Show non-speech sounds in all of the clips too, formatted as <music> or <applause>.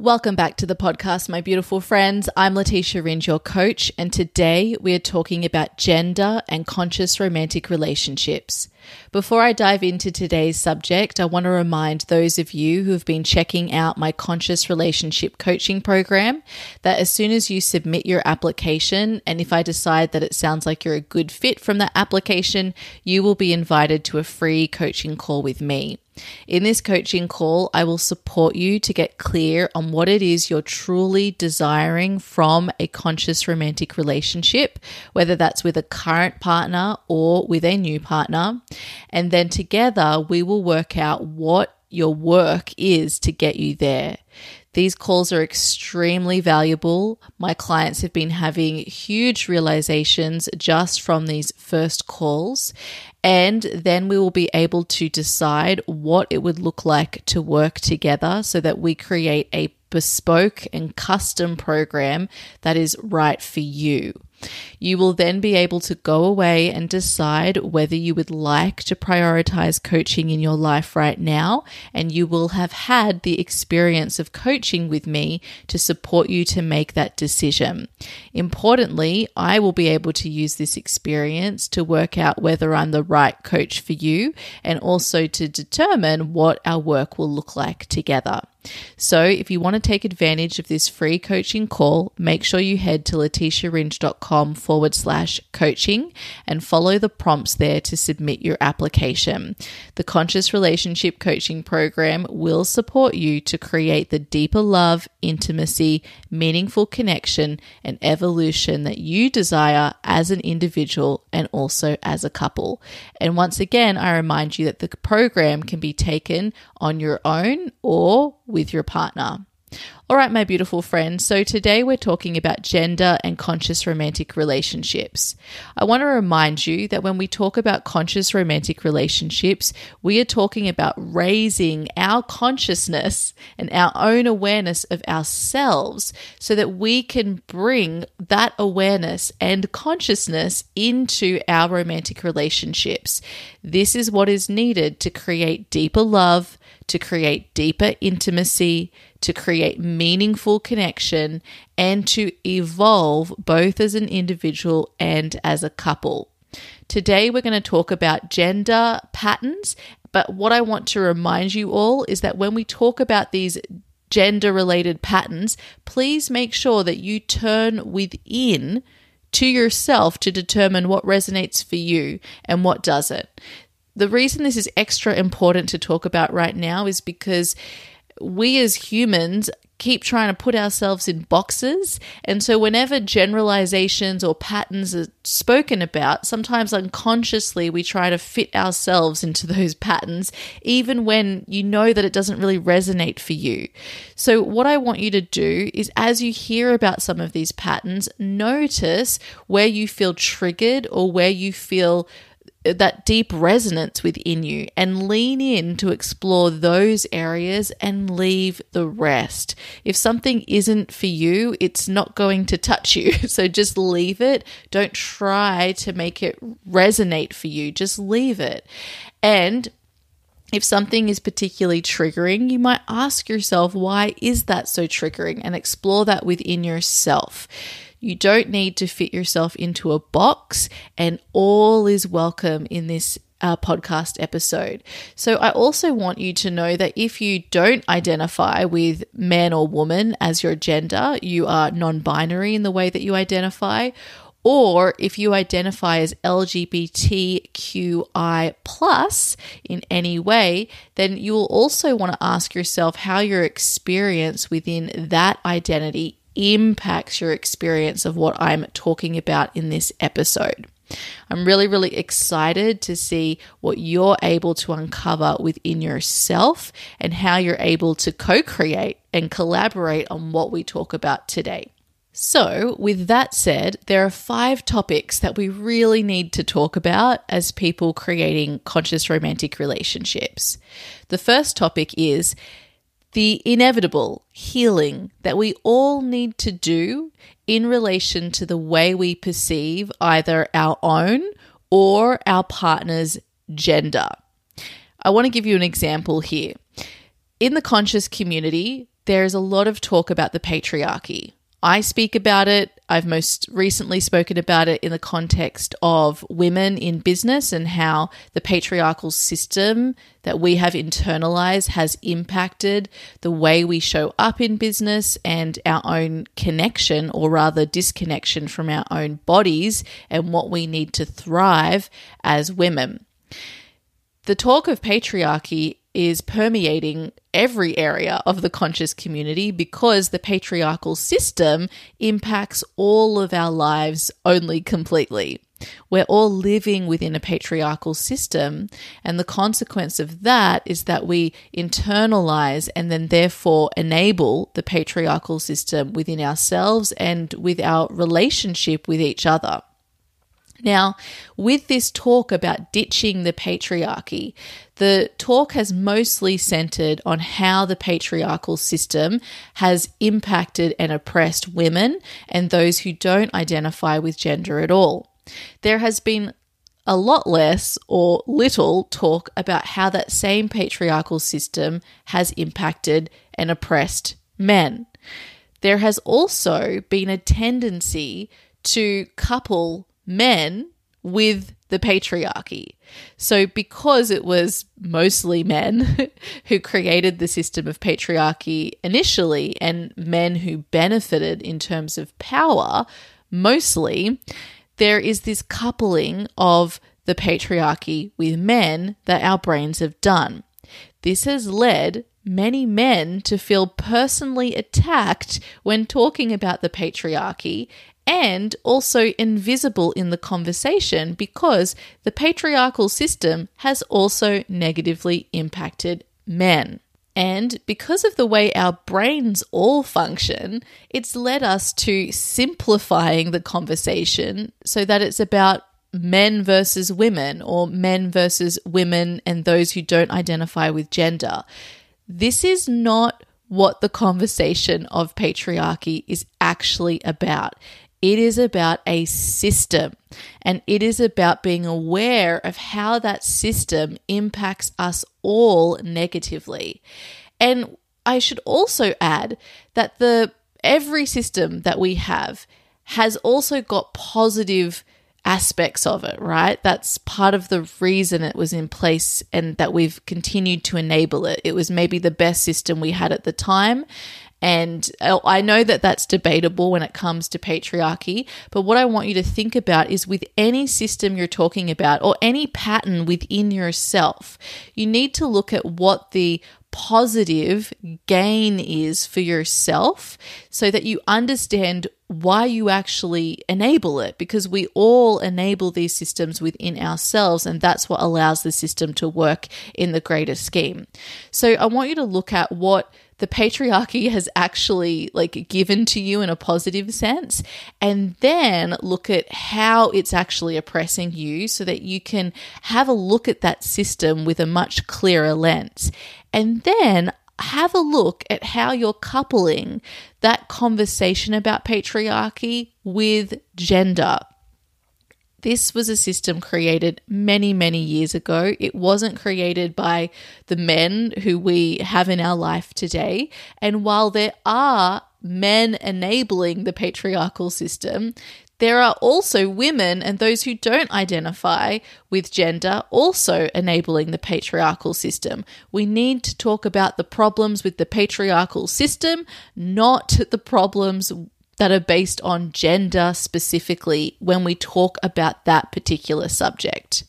Welcome back to the podcast, my beautiful friends. I'm Leticia Ringe, your coach, and today we are talking about gender and conscious romantic relationships. Before I dive into today's subject, I want to remind those of you who have been checking out my conscious relationship coaching program that as soon as you submit your application, and if I decide that it sounds like you're a good fit from that application, you will be invited to a free coaching call with me. In this coaching call, I will support you to get clear on what it is you're truly desiring from a conscious romantic relationship, whether that's with a current partner or with a new partner. And then together, we will work out what your work is to get you there. These calls are extremely valuable. My clients have been having huge realizations just from these first calls. And then we will be able to decide what it would look like to work together so that we create a bespoke and custom program that is right for you. You will then be able to go away and decide whether you would like to prioritize coaching in your life right now. And you will have had the experience of coaching with me to support you to make that decision. Importantly, I will be able to use this experience to work out whether I'm the right coach for you and also to determine what our work will look like together. So, if you want to take advantage of this free coaching call, make sure you head to leticiaringe.com forward slash coaching and follow the prompts there to submit your application. The Conscious Relationship Coaching Program will support you to create the deeper love, intimacy, meaningful connection, and evolution that you desire as an individual and also as a couple. And once again, I remind you that the program can be taken on your own or with your partner. All right, my beautiful friends. So today we're talking about gender and conscious romantic relationships. I want to remind you that when we talk about conscious romantic relationships, we are talking about raising our consciousness and our own awareness of ourselves so that we can bring that awareness and consciousness into our romantic relationships. This is what is needed to create deeper love, to create deeper intimacy, to create meaningful connection, and to evolve both as an individual and as a couple. Today, we're going to talk about gender patterns, but what I want to remind you all is that when we talk about these gender related patterns, please make sure that you turn within to yourself to determine what resonates for you and what doesn't. The reason this is extra important to talk about right now is because we as humans keep trying to put ourselves in boxes. And so, whenever generalizations or patterns are spoken about, sometimes unconsciously we try to fit ourselves into those patterns, even when you know that it doesn't really resonate for you. So, what I want you to do is as you hear about some of these patterns, notice where you feel triggered or where you feel that deep resonance within you and lean in to explore those areas and leave the rest. If something isn't for you, it's not going to touch you. <laughs> So just leave it. Don't try to make it resonate for you. Just leave it. And if something is particularly triggering, you might ask yourself, why is that so triggering? And explore that within yourself. You don't need to fit yourself into a box, and all is welcome in this uh, podcast episode. So, I also want you to know that if you don't identify with man or woman as your gender, you are non binary in the way that you identify, or if you identify as LGBTQI plus in any way, then you will also want to ask yourself how your experience within that identity impacts your experience of what I'm talking about in this episode. I'm really, really excited to see what you're able to uncover within yourself and how you're able to co create and collaborate on what we talk about today. So, with that said, there are five topics that we really need to talk about as people creating conscious romantic relationships. The first topic is the inevitable healing that we all need to do in relation to the way we perceive either our own or our partner's gender. I want to give you an example here. In the conscious community, there is a lot of talk about the patriarchy. I speak about it. I've most recently spoken about it in the context of women in business and how the patriarchal system that we have internalized has impacted the way we show up in business and our own connection, or rather disconnection from our own bodies and what we need to thrive as women. The talk of patriarchy is permeating every area of the conscious community because the patriarchal system impacts all of our lives only completely. We're all living within a patriarchal system, and the consequence of that is that we internalize and then therefore enable the patriarchal system within ourselves and with our relationship with each other. Now, with this talk about ditching the patriarchy, the talk has mostly centered on how the patriarchal system has impacted and oppressed women and those who don't identify with gender at all. There has been a lot less or little talk about how that same patriarchal system has impacted and oppressed men. There has also been a tendency to couple men with the patriarchy. So, because it was mostly men <laughs> who created the system of patriarchy initially and men who benefited in terms of power, mostly, there is this coupling of the patriarchy with men that our brains have done. This has led many men to feel personally attacked when talking about the patriarchy and also invisible in the conversation because the patriarchal system has also negatively impacted men. And because of the way our brains all function, it's led us to simplifying the conversation so that it's about men versus women or men versus women and those who don't identify with gender. This is not what the conversation of patriarchy is actually about. It is about a system and it is about being aware of how that system impacts us all negatively. And I should also add that the every system that we have has also got positive aspects of it, right? That's part of the reason it was in place and that we've continued to enable it. It was maybe the best system we had at the time. And uh, I know that that's debatable when it comes to patriarchy, but what I want you to think about is with any system you're talking about or any pattern within yourself, you need to look at what the positive gain is for yourself so that you understand why you actually enable it because we all enable these systems within ourselves and that's what allows the system to work in the greater scheme. So I want you to look at what the patriarchy has actually like given to you in a positive sense and then look at how it's actually oppressing you so that you can have a look at that system with a much clearer lens. And then have a look at how you're coupling that conversation about patriarchy with gender this was a system created many, many years ago. It wasn't created by the men who we have in our life today. And while there are men enabling the patriarchal system, there are also women and those who don't identify with gender also enabling the patriarchal system. We need to talk about the problems with the patriarchal system, not the problems that are based on gender specifically when we talk about that particular subject.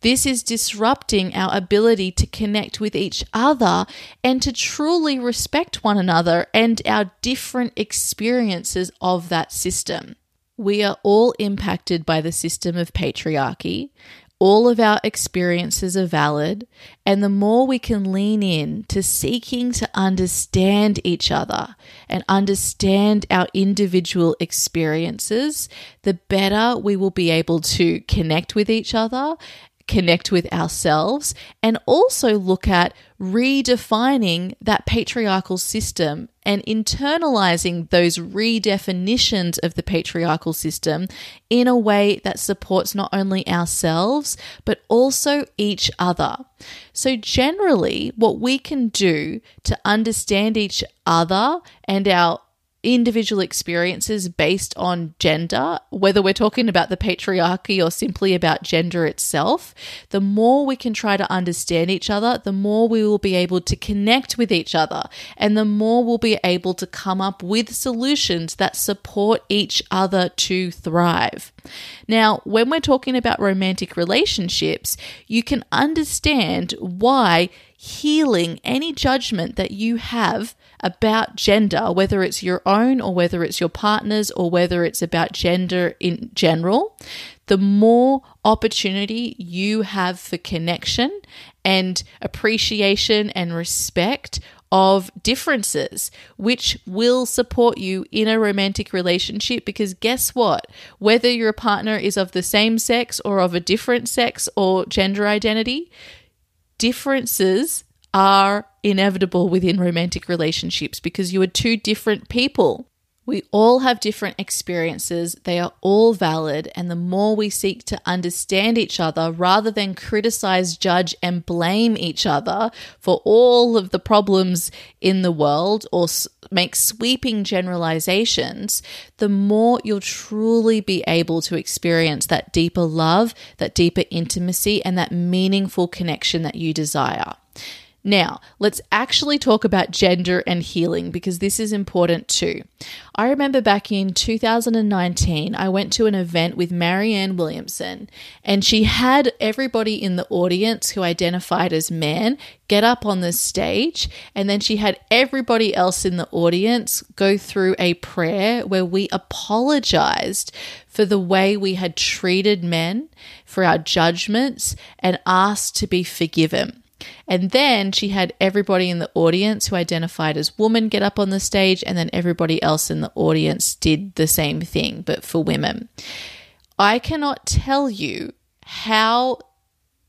This is disrupting our ability to connect with each other and to truly respect one another and our different experiences of that system. We are all impacted by the system of patriarchy, all of our experiences are valid, and the more we can lean in to seeking to understand each other and understand our individual experiences, the better we will be able to connect with each other, connect with ourselves and also look at redefining that patriarchal system and internalizing those redefinitions of the patriarchal system in a way that supports not only ourselves, but also each other. So, generally, what we can do to understand each other and our individual experiences based on gender, whether we're talking about the patriarchy or simply about gender itself, the more we can try to understand each other, the more we will be able to connect with each other, and the more we'll be able to come up with solutions that support each other to thrive. Now, when we're talking about romantic relationships, you can understand why healing any judgment that you have about gender, whether it's your own or whether it's your partner's or whether it's about gender in general, the more opportunity you have for connection and appreciation and respect of differences, which will support you in a romantic relationship. Because guess what? Whether your partner is of the same sex or of a different sex or gender identity, differences are inevitable within romantic relationships because you are two different people. We all have different experiences, they are all valid, and the more we seek to understand each other rather than criticize, judge, and blame each other for all of the problems in the world or make sweeping generalizations, the more you'll truly be able to experience that deeper love, that deeper intimacy, and that meaningful connection that you desire. Now, let's actually talk about gender and healing because this is important too. I remember back in 2019, I went to an event with Marianne Williamson, and she had everybody in the audience who identified as man get up on the stage, and then she had everybody else in the audience go through a prayer where we apologized for the way we had treated men, for our judgments, and asked to be forgiven. And then she had everybody in the audience who identified as woman get up on the stage, and then everybody else in the audience did the same thing, but for women. I cannot tell you how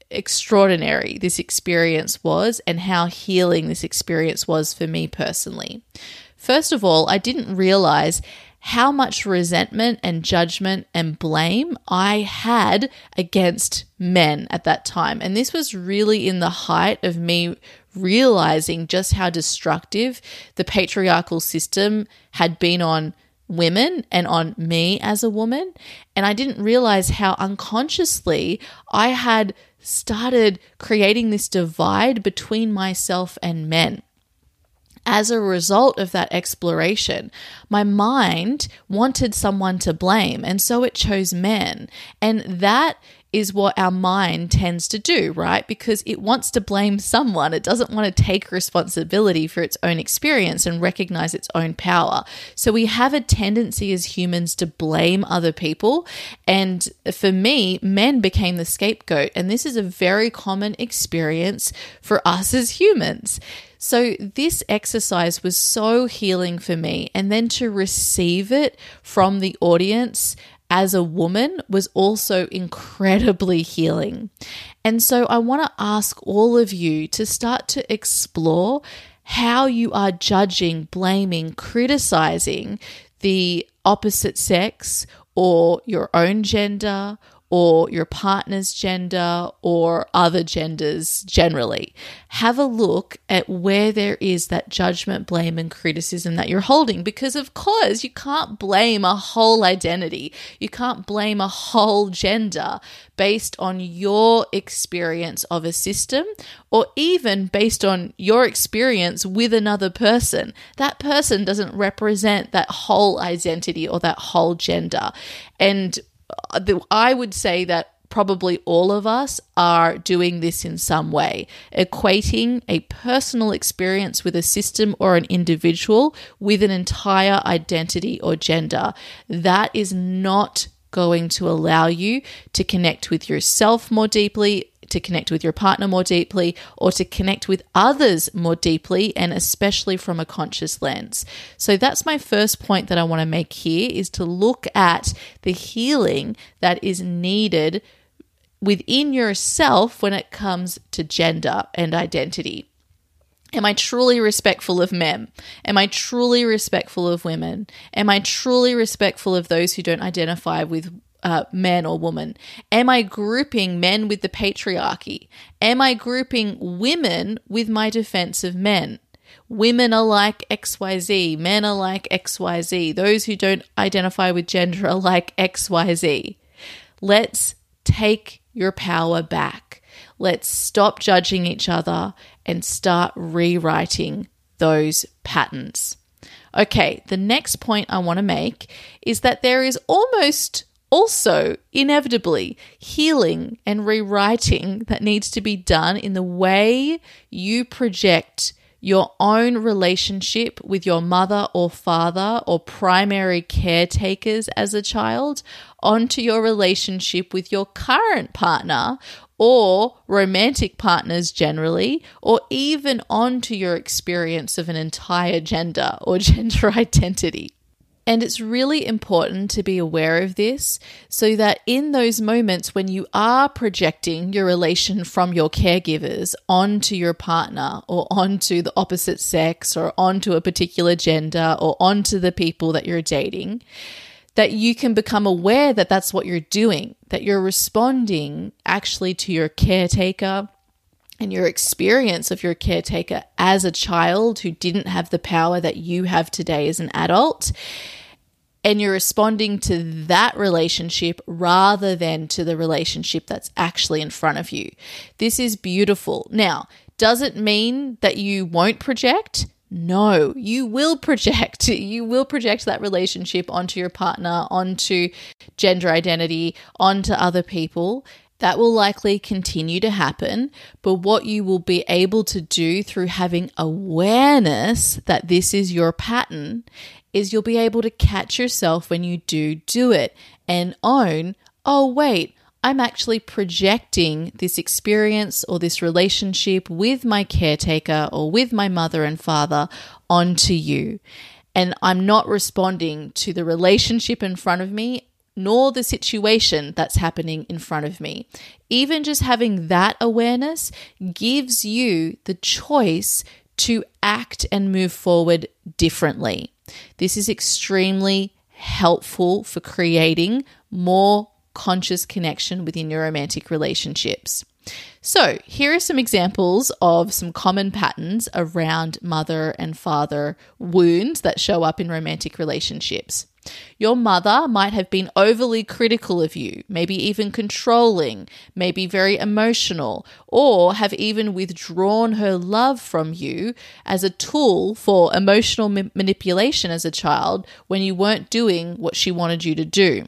extraordinary this experience was and how healing this experience was for me personally. First of all, I didn't realize how much resentment and judgment and blame I had against men at that time. And this was really in the height of me realizing just how destructive the patriarchal system had been on women and on me as a woman. And I didn't realize how unconsciously I had started creating this divide between myself and men as a result of that exploration, my mind wanted someone to blame, and so it chose men. And that is what our mind tends to do, right? Because it wants to blame someone. It doesn't want to take responsibility for its own experience and recognize its own power. So we have a tendency as humans to blame other people. And for me, men became the scapegoat. And this is a very common experience for us as humans. So, this exercise was so healing for me. And then to receive it from the audience as a woman was also incredibly healing. And so I want to ask all of you to start to explore how you are judging, blaming, criticizing the opposite sex or your own gender or your partner's gender or other genders generally. Have a look at where there is that judgment, blame, and criticism that you're holding because, of course, you can't blame a whole identity. You can't blame a whole gender based on your experience of a system or even based on your experience with another person. That person doesn't represent that whole identity or that whole gender. And Uh, I would say that probably all of us are doing this in some way, equating a personal experience with a system or an individual with an entire identity or gender. That is not going to allow you to connect with yourself more deeply, to connect with your partner more deeply or to connect with others more deeply and especially from a conscious lens. So that's my first point that I want to make here is to look at the healing that is needed within yourself when it comes to gender and identity. Am I truly respectful of men? Am I truly respectful of women? Am I truly respectful of those who don't identify with uh, man or woman? Am I grouping men with the patriarchy? Am I grouping women with my defense of men? Women are like XYZ, men are like XYZ, those who don't identify with gender are like XYZ. Let's take your power back. Let's stop judging each other and start rewriting those patterns. Okay, the next point I want to make is that there is almost also inevitably healing and rewriting that needs to be done in the way you project your own relationship with your mother or father or primary caretakers as a child onto your relationship with your current partner or romantic partners generally, or even onto your experience of an entire gender or <laughs> gender identity. And it's really important to be aware of this so that in those moments when you are projecting your relation from your caregivers onto your partner or onto the opposite sex or onto a particular gender or onto the people that you're dating, that you can become aware that that's what you're doing, that you're responding actually to your caretaker and your experience of your caretaker as a child who didn't have the power that you have today as an adult and you're responding to that relationship rather than to the relationship that's actually in front of you. This is beautiful. Now, does it mean that you won't project? No, you will project. <laughs> You will project that relationship onto your partner, onto gender identity, onto other people. That will likely continue to happen. But what you will be able to do through having awareness that this is your pattern is you'll be able to catch yourself when you do do it and own, oh, wait, I'm actually projecting this experience or this relationship with my caretaker or with my mother and father onto you. And I'm not responding to the relationship in front of me nor the situation that's happening in front of me. Even just having that awareness gives you the choice to act and move forward differently. This is extremely helpful for creating more conscious connection within your romantic relationships. So, here are some examples of some common patterns around mother and father wounds that show up in romantic relationships. Your mother might have been overly critical of you, maybe even controlling, maybe very emotional, or have even withdrawn her love from you as a tool for emotional ma- manipulation as a child when you weren't doing what she wanted you to do.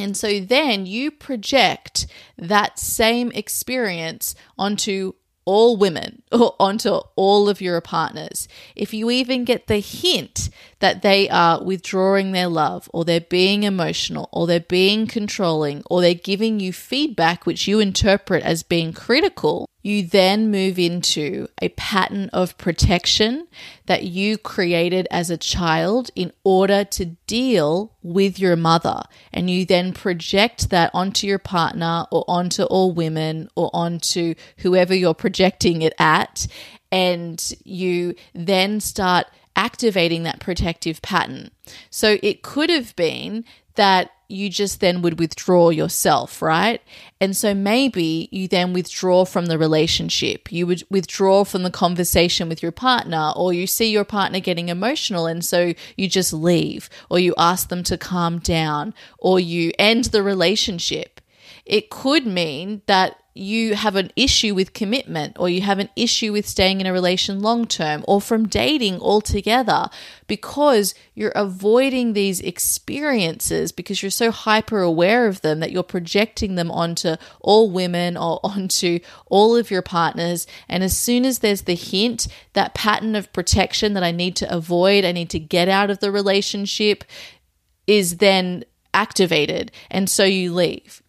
And so then you project that same experience onto all women or <laughs> onto all of your partners. If you even get the hint that they are withdrawing their love or they're being emotional or they're being controlling or they're giving you feedback which you interpret as being critical, you then move into a pattern of protection that you created as a child in order to deal with your mother. And you then project that onto your partner or onto all women or onto whoever you're projecting it at. And you then start activating that protective pattern. So it could have been that you just then would withdraw yourself, right? And so maybe you then withdraw from the relationship. You would withdraw from the conversation with your partner, or you see your partner getting emotional, and so you just leave, or you ask them to calm down, or you end the relationship. It could mean that you have an issue with commitment or you have an issue with staying in a relation long term or from dating altogether because you're avoiding these experiences because you're so hyper aware of them that you're projecting them onto all women or <laughs> onto all of your partners. And as soon as there's the hint, that pattern of protection that I need to avoid, I need to get out of the relationship, is then activated. And so you leave.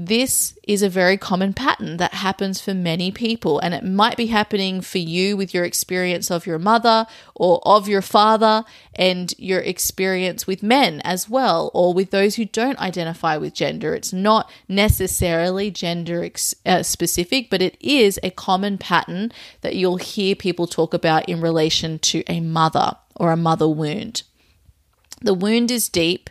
This is a very common pattern that happens for many people, and it might be happening for you with your experience of your mother or of your father, and your experience with men as well, or with those who don't identify with gender. It's not necessarily gender ex- uh, specific, but it is a common pattern that you'll hear people talk about in relation to a mother or a mother wound. The wound is deep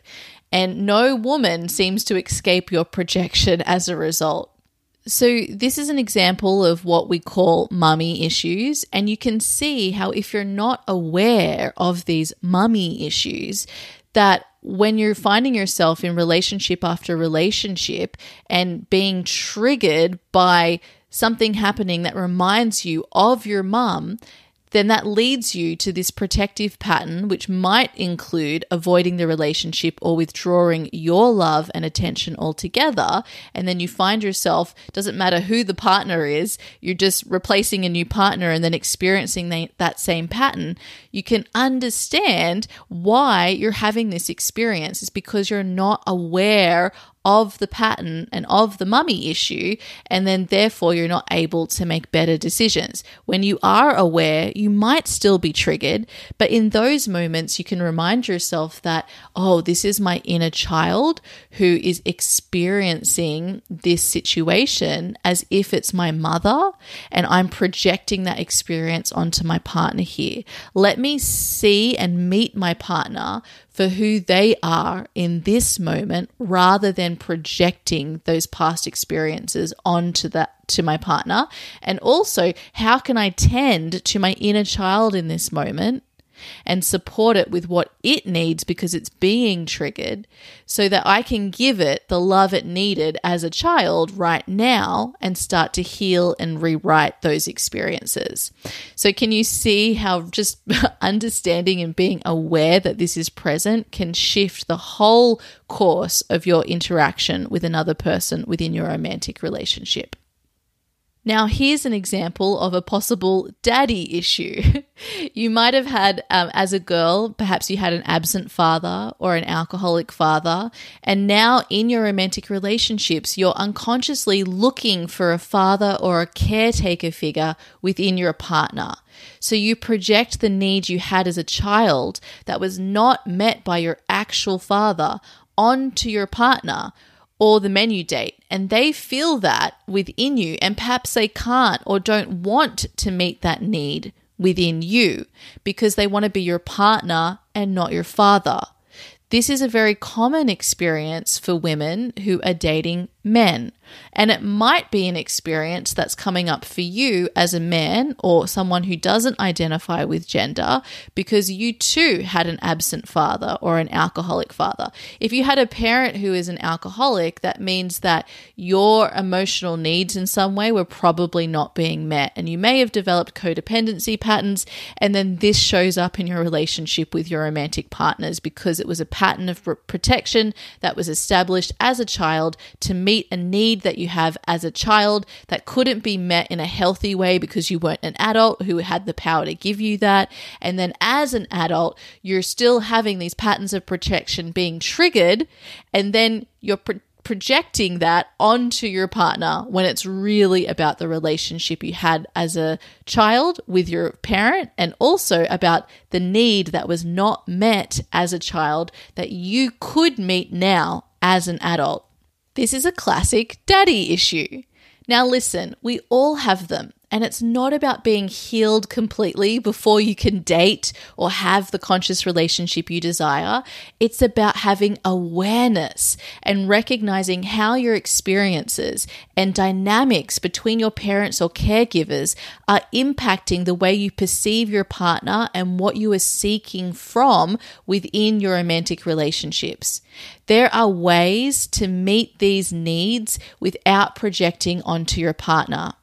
and no woman seems to escape your projection as a result. So, this is an example of what we call mummy issues, and you can see how, if you're not aware of these mummy issues, that when you're finding yourself in relationship after relationship and being triggered by something happening that reminds you of your mum, then that leads you to this protective pattern, which might include avoiding the relationship or withdrawing your love and attention altogether. And then you find yourself, doesn't matter who the partner is, you're just replacing a new partner and then experiencing that same pattern. You can understand why you're having this experience. is because you're not aware of the pattern and of the mummy issue, and then therefore you're not able to make better decisions. When you are aware, you might still be triggered, but in those moments, you can remind yourself that, oh, this is my inner child who is experiencing this situation as if it's my mother, and I'm projecting that experience onto my partner here. Let me see and meet my partner for who they are in this moment rather than projecting those past experiences onto that to my partner. And also how can I tend to my inner child in this moment and support it with what it needs because it's being triggered so that I can give it the love it needed as a child right now and start to heal and rewrite those experiences. So, can you see how just <laughs> understanding and being aware that this is present can shift the whole course of your interaction with another person within your romantic relationship? Now, here's an example of a possible daddy issue. <laughs> you might have had, um, as a girl, perhaps you had an absent father or an alcoholic father, and now in your romantic relationships, you're unconsciously looking for a father or a caretaker figure within your partner. So you project the need you had as a child that was not met by your actual father onto your partner or the menu date, and they feel that within you, and perhaps they can't or don't want to meet that need within you because they want to be your partner and not your father. This is a very common experience for women who are dating men. And it might be an experience that's coming up for you as a man or someone who doesn't identify with gender because you too had an absent father or an alcoholic father. If you had a parent who is an alcoholic, that means that your emotional needs in some way were probably not being met. And you may have developed codependency patterns. And then this shows up in your relationship with your romantic partners because it was a pattern of protection that was established as a child to meet a need need that you have as a child that couldn't be met in a healthy way because you weren't an adult who had the power to give you that. And then as an adult, you're still having these patterns of protection being triggered, and then you're pro- projecting that onto your partner when it's really about the relationship you had as a child with your parent and also about the need that was not met as a child that you could meet now as an adult. This is a classic daddy issue. Now, listen, we all have them. And it's not about being healed completely before you can date or have the conscious relationship you desire. It's about having awareness and recognizing how your experiences and dynamics between your parents or caregivers are impacting the way you perceive your partner and what you are seeking from within your romantic relationships. There are ways to meet these needs without projecting onto your partner.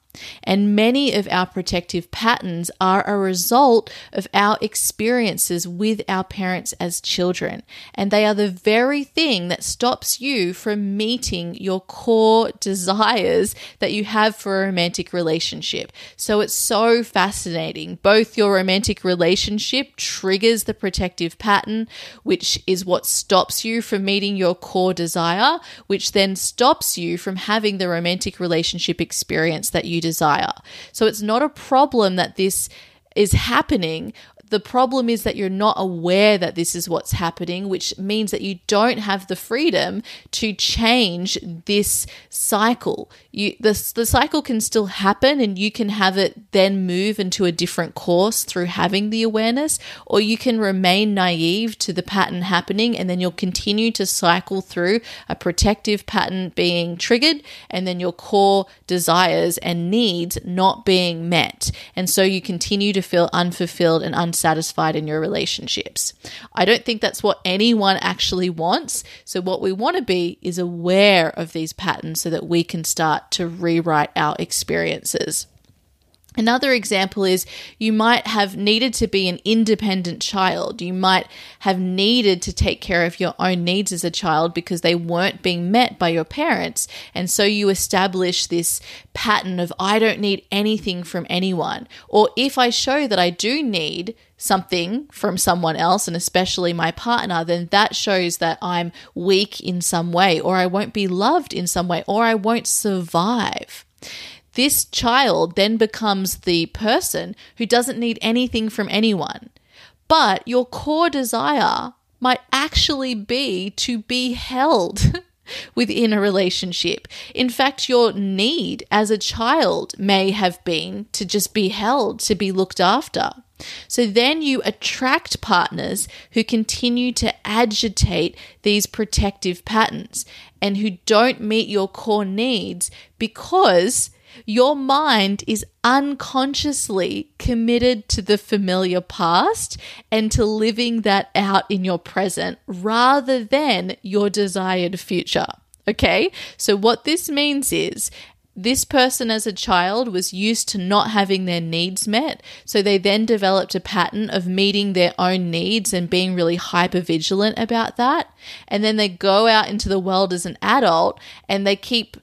And many of our protective patterns are a result of our experiences with our parents as children. And they are the very thing that stops you from meeting your core desires that you have for a romantic relationship. So it's so fascinating. Both your romantic relationship triggers the protective pattern, which is what stops you from meeting your core desire, which then stops you from having the romantic relationship experience that you desire. So it's not a problem that this is happening the problem is that you're not aware that this is what's happening, which means that you don't have the freedom to change this cycle. You the, the cycle can still happen and you can have it then move into a different course through having the awareness, or you can remain naive to the pattern happening and then you'll continue to cycle through a protective pattern being triggered and then your core desires and needs not being met. And so you continue to feel unfulfilled and unsatisfied unsatisfied in your relationships. I don't think that's what anyone actually wants. So, what we want to be is aware of these patterns so that we can start to rewrite our experiences. Another example is you might have needed to be an independent child. You might have needed to take care of your own needs as a child because they weren't being met by your parents. And so you establish this pattern of, I don't need anything from anyone. Or if I show that I do need something from someone else, and especially my partner, then that shows that I'm weak in some way, or I won't be loved in some way, or I won't survive. This child then becomes the person who doesn't need anything from anyone. But your core desire might actually be to be held <laughs> within a relationship. In fact, your need as a child may have been to just be held, to be looked after. So then you attract partners who continue to agitate these protective patterns and who don't meet your core needs because your mind is unconsciously committed to the familiar past and to living that out in your present rather than your desired future. Okay, so what this means is this person as a child was used to not having their needs met. So they then developed a pattern of meeting their own needs and being really hyper vigilant about that. And then they go out into the world as an adult and they keep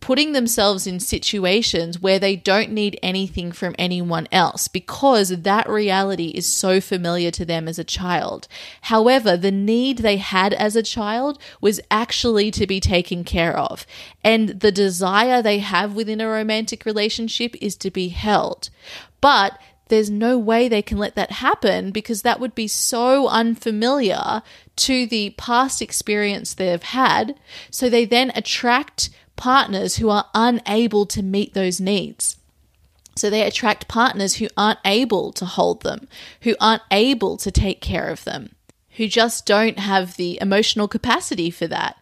putting themselves in situations where they don't need anything from anyone else because that reality is so familiar to them as a child. However, the need they had as a child was actually to be taken care of. And the desire they have within a romantic relationship is to be held. But there's no way they can let that happen because that would be so unfamiliar to the past experience they've had. So they then attract partners who are unable to meet those needs. So they attract partners who aren't able to hold them, who aren't able to take care of them, who just don't have the emotional capacity for that.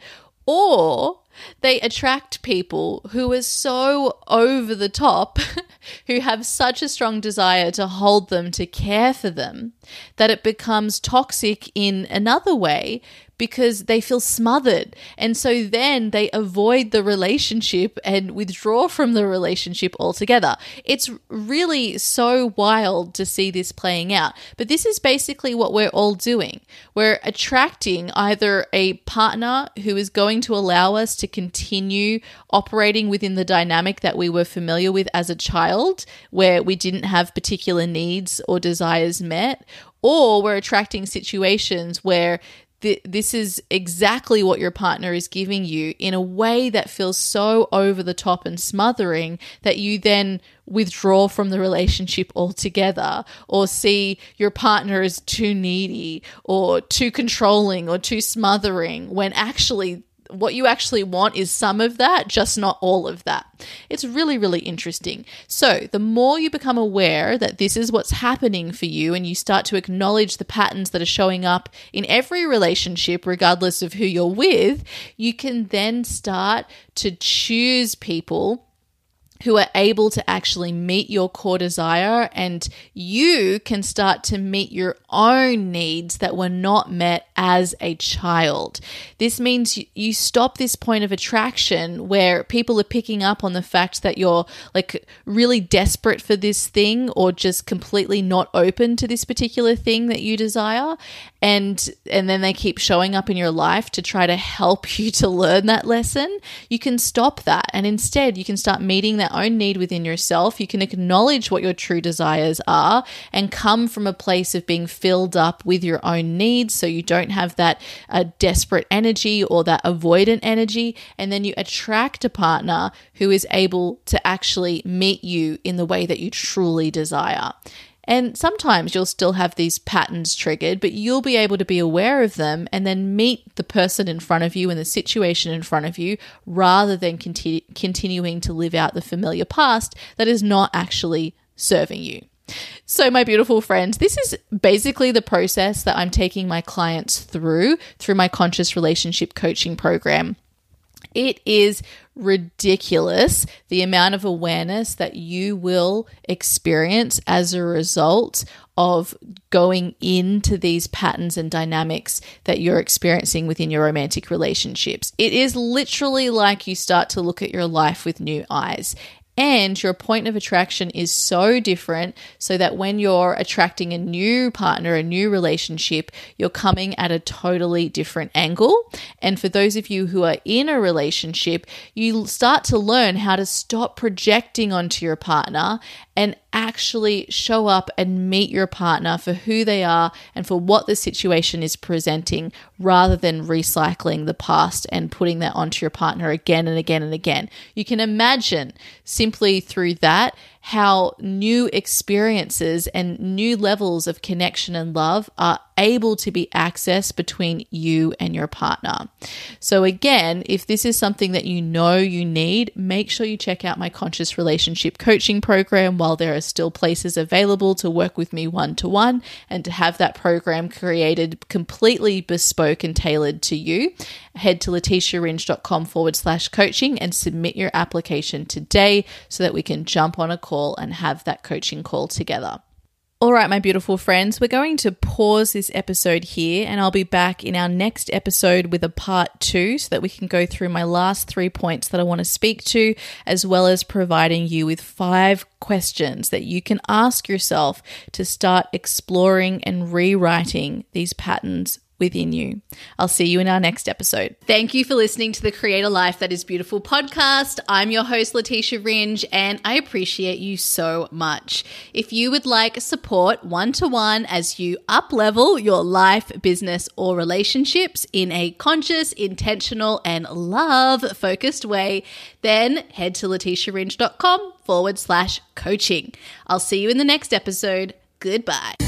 Or they attract people who are so over the top, <laughs> who have such a strong desire to hold them, to care for them, that it becomes toxic in another way because they feel smothered. And so then they avoid the relationship and withdraw from the relationship altogether. It's really so wild to see this playing out. But this is basically what we're all doing. We're attracting either a partner who is going to allow us to continue operating within the dynamic that we were familiar with as a child, where we didn't have particular needs or desires met, or we're attracting situations where th- this is exactly what your partner is giving you in a way that feels so over the top and smothering that you then withdraw from the relationship altogether or see your partner as too needy or too controlling or too smothering when actually what you actually want is some of that, just not all of that. It's really, really interesting. So, the more you become aware that this is what's happening for you and you start to acknowledge the patterns that are showing up in every relationship, regardless of who you're with, you can then start to choose people who are able to actually meet your core desire and you can start to meet your own needs that were not met as a child. This means you stop this point of attraction where people are picking up on the fact that you're like really desperate for this thing or just completely not open to this particular thing that you desire and and then they keep showing up in your life to try to help <laughs> you to learn that lesson. You can stop that and instead you can start meeting that own need within yourself. You can acknowledge what your true desires are and come from a place of being filled up with your own needs so you don't have that uh, desperate energy or that avoidant energy. And then you attract a partner who is able to actually meet you in the way that you truly desire. And sometimes you'll still have these patterns triggered, but you'll be able to be aware of them and then meet the person in front of you and the situation in front of you rather than continu- continuing to live out the familiar past that is not actually serving you. So, my beautiful friends, this is basically the process that I'm taking my clients through through my conscious relationship coaching program. It is ridiculous the amount of awareness that you will experience as a result of going into these patterns and dynamics that you're experiencing within your romantic relationships. It is literally like you start to look at your life with new eyes and your point of attraction is so different so that when you're attracting a new partner, a new relationship, you're coming at a totally different angle. And for those of you who are in a relationship, you start to learn how to stop projecting onto your partner and actually show up and meet your partner for who they are and for what the situation is presenting rather than recycling the past and putting that onto your partner again and again and again. You can imagine simply through that how new experiences and new levels of connection and love are able to be accessed between you and your partner. So, again, if this is something that you know you need, make sure you check out my conscious relationship coaching program while there are still places available to work with me one to one and to have that program created completely bespoke and tailored to you. Head to leticiaringe.com forward slash coaching and submit your application today so that we can jump on a call call and have that coaching call together. All right, my beautiful friends, we're going to pause this episode here and I'll be back in our next episode with a part two so that we can go through my last three points that I want to speak to, as well as providing you with five questions that you can ask yourself to start exploring and rewriting these patterns within you. I'll see you in our next episode. Thank you for listening to the Create a Life That Is Beautiful podcast. I'm your host, Leticia Ringe, and I appreciate you so much. If you would like support one to one as you up level your life, business, or relationships in a conscious, intentional, and love focused way, then head to leticiaringe.com forward slash coaching. I'll see you in the next episode. Goodbye.